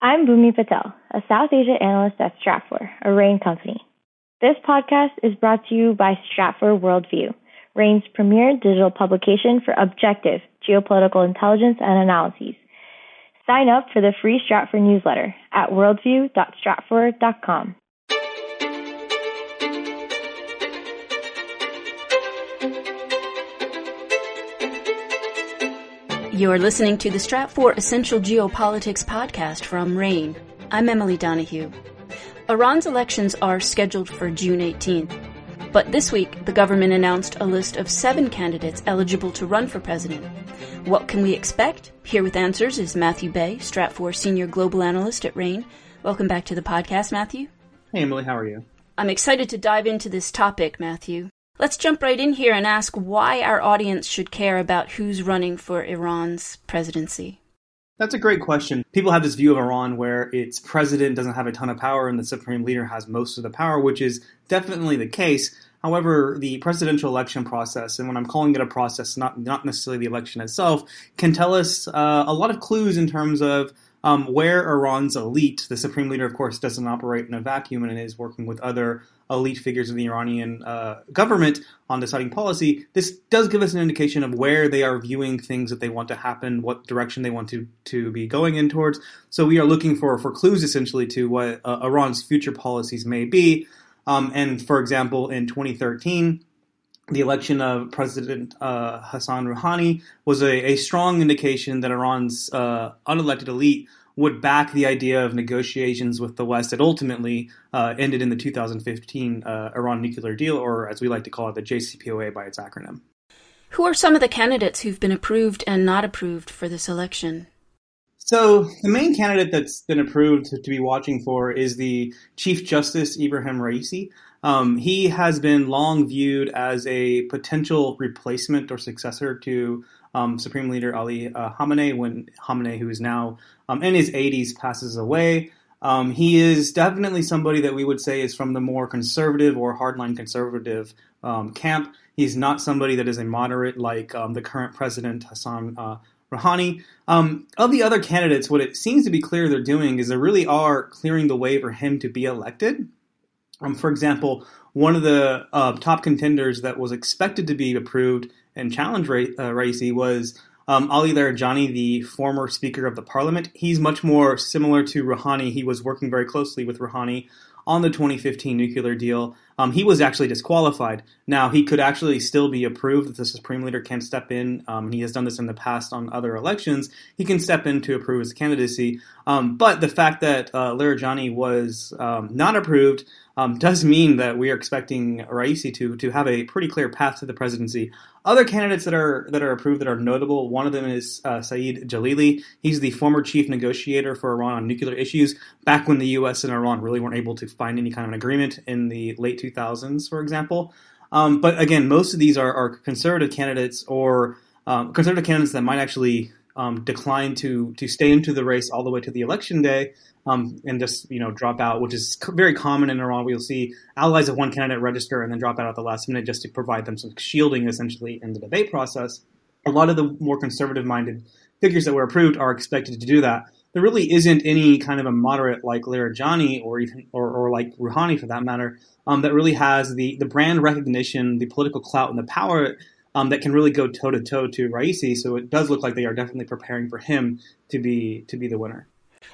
I'm Bhumi Patel, a South Asia analyst at Stratfor, a RANE company. This podcast is brought to you by Stratfor Worldview, RANE's premier digital publication for objective geopolitical intelligence and analyses. Sign up for the free Stratfor newsletter at worldview.stratfor.com. You're listening to the Stratfor Essential Geopolitics podcast from RANE. I'm Emily Donahue. Iran's elections are scheduled for June 18th. But this week, the government announced a list of seven candidates eligible to run for president. What can we expect? Here with answers is Matthew Bey, Stratfor Senior Global Analyst at RANE. Welcome back to the podcast, Matthew. Hey, Emily, how are you? I'm excited to dive into this topic, Matthew. Let's jump right in here and ask why our audience should care about who's running for Iran's presidency. That's a great question. People have this view of Iran where its president doesn't have a ton of power and the supreme leader has most of the power, which is definitely the case. However, the presidential election process, and when I'm calling it a process, not not necessarily the election itself, can tell us uh, a lot of clues in terms of um, where Iran's elite, the supreme leader, of course, doesn't operate in a vacuum and is working with other elite figures of the Iranian uh, government on deciding policy, this does give us an indication of where they are viewing things that they want to happen, what direction they want to, to be going in towards. So we are looking for, for clues essentially to what uh, Iran's future policies may be. Um, and for example, in 2013, the election of President uh, Hassan Rouhani was a, a, strong indication that Iran's uh, unelected elite would back the idea of negotiations with the West that ultimately uh, ended in the 2015 uh, Iran nuclear deal, or as we like to call it, the JCPOA by its acronym. Who are some of the candidates who've been approved and not approved for this election? So the main candidate that's been approved to, be watching for is the Chief Justice Ibrahim Raisi. Um, he has been long viewed as a potential replacement or successor to um, Supreme Leader Ali uh, Khamenei when Khamenei, who is now um, in his 80s, passes away. Um, he is definitely somebody that we would say is from the more conservative or hardline conservative um, camp. He's not somebody that is a moderate like um, the current president Hassan uh, Rouhani. Um, of the other candidates, what it seems to be clear they're doing is they really are clearing the way for him to be elected. Um, for example, one of the uh, top contenders that was expected to be approved and challenge Ra- uh, Raisi was um, Ali Larijani, the former Speaker of the Parliament. He's much more similar to Rouhani. He was working very closely with Rouhani on the 2015 nuclear deal. Um, he was actually disqualified. Now, he could actually still be approved if the Supreme Leader can step in. Um, he has done this in the past on other elections. He can step in to approve his candidacy. Um, but the fact that uh, Larijani was um, not approved um, does mean that we are expecting Raisi to to have a pretty clear path to the presidency. Other candidates that are that are approved that are notable. One of them is uh, Saeed Jalili. He's the former chief negotiator for Iran on nuclear issues. Back when the U.S. and Iran really weren't able to find any kind of an agreement in the late 2000s, for example. Um, but again, most of these are, are conservative candidates or um, conservative candidates that might actually um, decline to to stay into the race all the way to the election day um, and just you know drop out, which is very common in Iran. We'll see allies of one candidate register and then drop out at the last minute just to provide them some shielding essentially in the debate process. A lot of the more conservative-minded figures that were approved are expected to do that. There really isn't any kind of a moderate like Larijani or even or, or like Rouhani for that matter um, that really has the the brand recognition, the political clout, and the power um, that can really go toe to toe to Raisi. So it does look like they are definitely preparing for him to be to be the winner.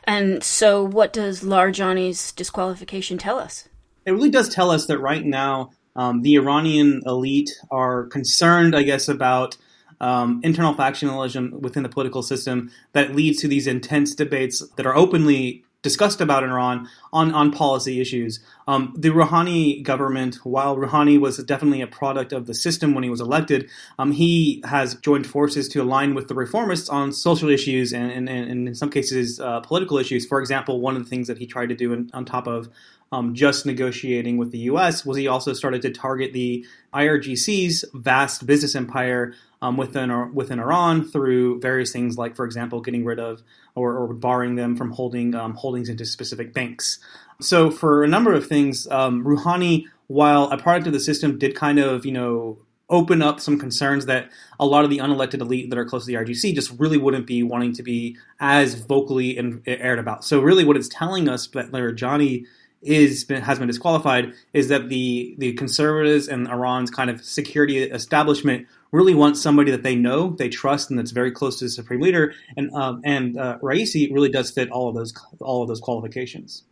And so, what does Larijani's disqualification tell us? It really does tell us that right now um, the Iranian elite are concerned, I guess, about um, internal factionalism within the political system that leads to these intense debates that are openly discussed about in Iran on, on policy issues. Um, the Rouhani government, while Rouhani was definitely a product of the system when he was elected, um, he has joined forces to align with the reformists on social issues and, and, and in some cases uh, political issues. For example, one of the things that he tried to do in, on top of um, just negotiating with the U.S. was he also started to target the IRGC's vast business empire um, within within Iran through various things like, for example, getting rid of or, or barring them from holding um, holdings into specific banks. So, for a number of things, um, Rouhani, while a product of the system, did kind of you know open up some concerns that a lot of the unelected elite that are close to the RGC just really wouldn't be wanting to be as vocally aired about. So really, what it's telling us that Larijani is has been disqualified is that the the conservatives and Iran's kind of security establishment really want somebody that they know, they trust, and that's very close to the supreme leader. And um, and uh, Raisi really does fit all of those all of those qualifications.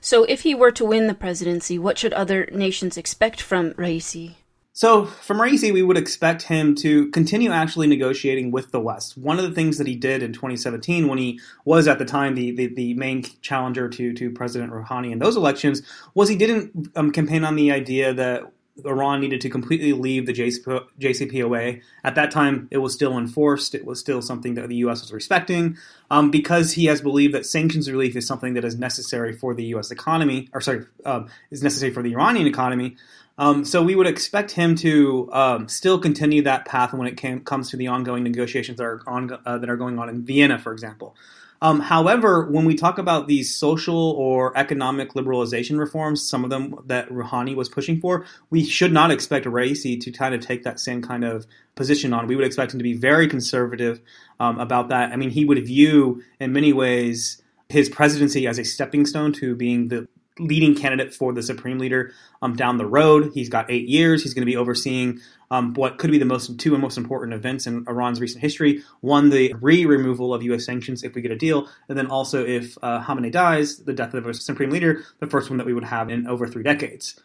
So, if he were to win the presidency, what should other nations expect from Raisi? So from Raisi, we would expect him to continue actually negotiating with the West. One of the things that he did in 2017, when he was at the time the, the, the main challenger to, to President Rouhani in those elections, was he didn't um, campaign on the idea that Iran needed to completely leave the JCPOA. At that time, it was still enforced. It was still something that the U.S. was respecting um, because he has believed that sanctions relief is something that is necessary for the U.S. economy, or sorry, um, is necessary for the Iranian economy. Um, so we would expect him to um, still continue that path when it came, comes to the ongoing negotiations that are on, uh, that are going on in Vienna, for example. Um, however, when we talk about these social or economic liberalization reforms, some of them that Rouhani was pushing for, we should not expect Raisi to kind of take that same kind of position on. We would expect him to be very conservative um, about that. I mean, he would view, in many ways, his presidency as a stepping stone to being the leading candidate for the supreme leader um, down the road. He's got eight years. He's going to be overseeing um, what could be the most two most important events in Iran's recent history. One, the re-removal of U.S. sanctions if we get a deal, and then also if uh, Khamenei dies, the death of a supreme leader, the first one that we would have in over three decades.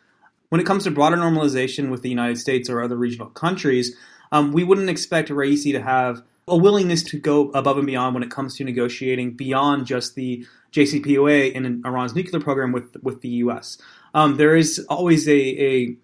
When it comes to broader normalization with the United States or other regional countries, um, we wouldn't expect Raisi to have a willingness to go above and beyond when it comes to negotiating beyond just the JCPOA and Iran's nuclear program with with the U.S. Um, there is always a, a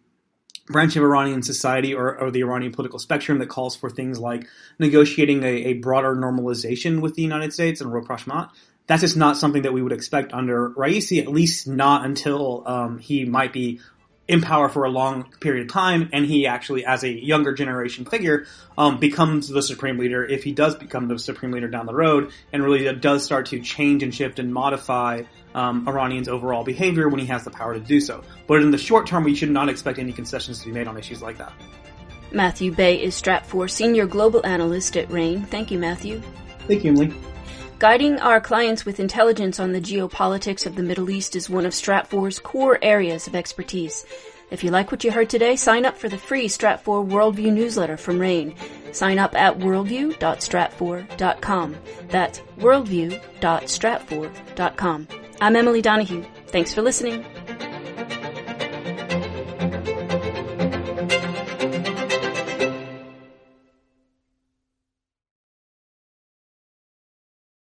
branch of Iranian society or, or, the Iranian political spectrum that calls for things like negotiating a, a broader normalization with the United States and rapprochement. That's just not something that we would expect under Raisi, at least not until um, he might be in power for a long period of time, and he actually, as a younger generation figure, um, becomes the supreme leader. If he does become the supreme leader down the road, and really does start to change and shift and modify um, Iranians' overall behavior when he has the power to do so. But in the short term, we should not expect any concessions to be made on issues like that. Matthew Bey is Stratfor Senior Global Analyst at RANE. Thank you, Matthew. Thank you, Emily. Guiding our clients with intelligence on the geopolitics of the Middle East is one of Stratfor's core areas of expertise. If you like what you heard today, sign up for the free Stratfor Worldview newsletter from RANE. Sign up at worldview.stratfor.com. That's worldview.stratfor.com. I'm Emily Donahue. Thanks for listening.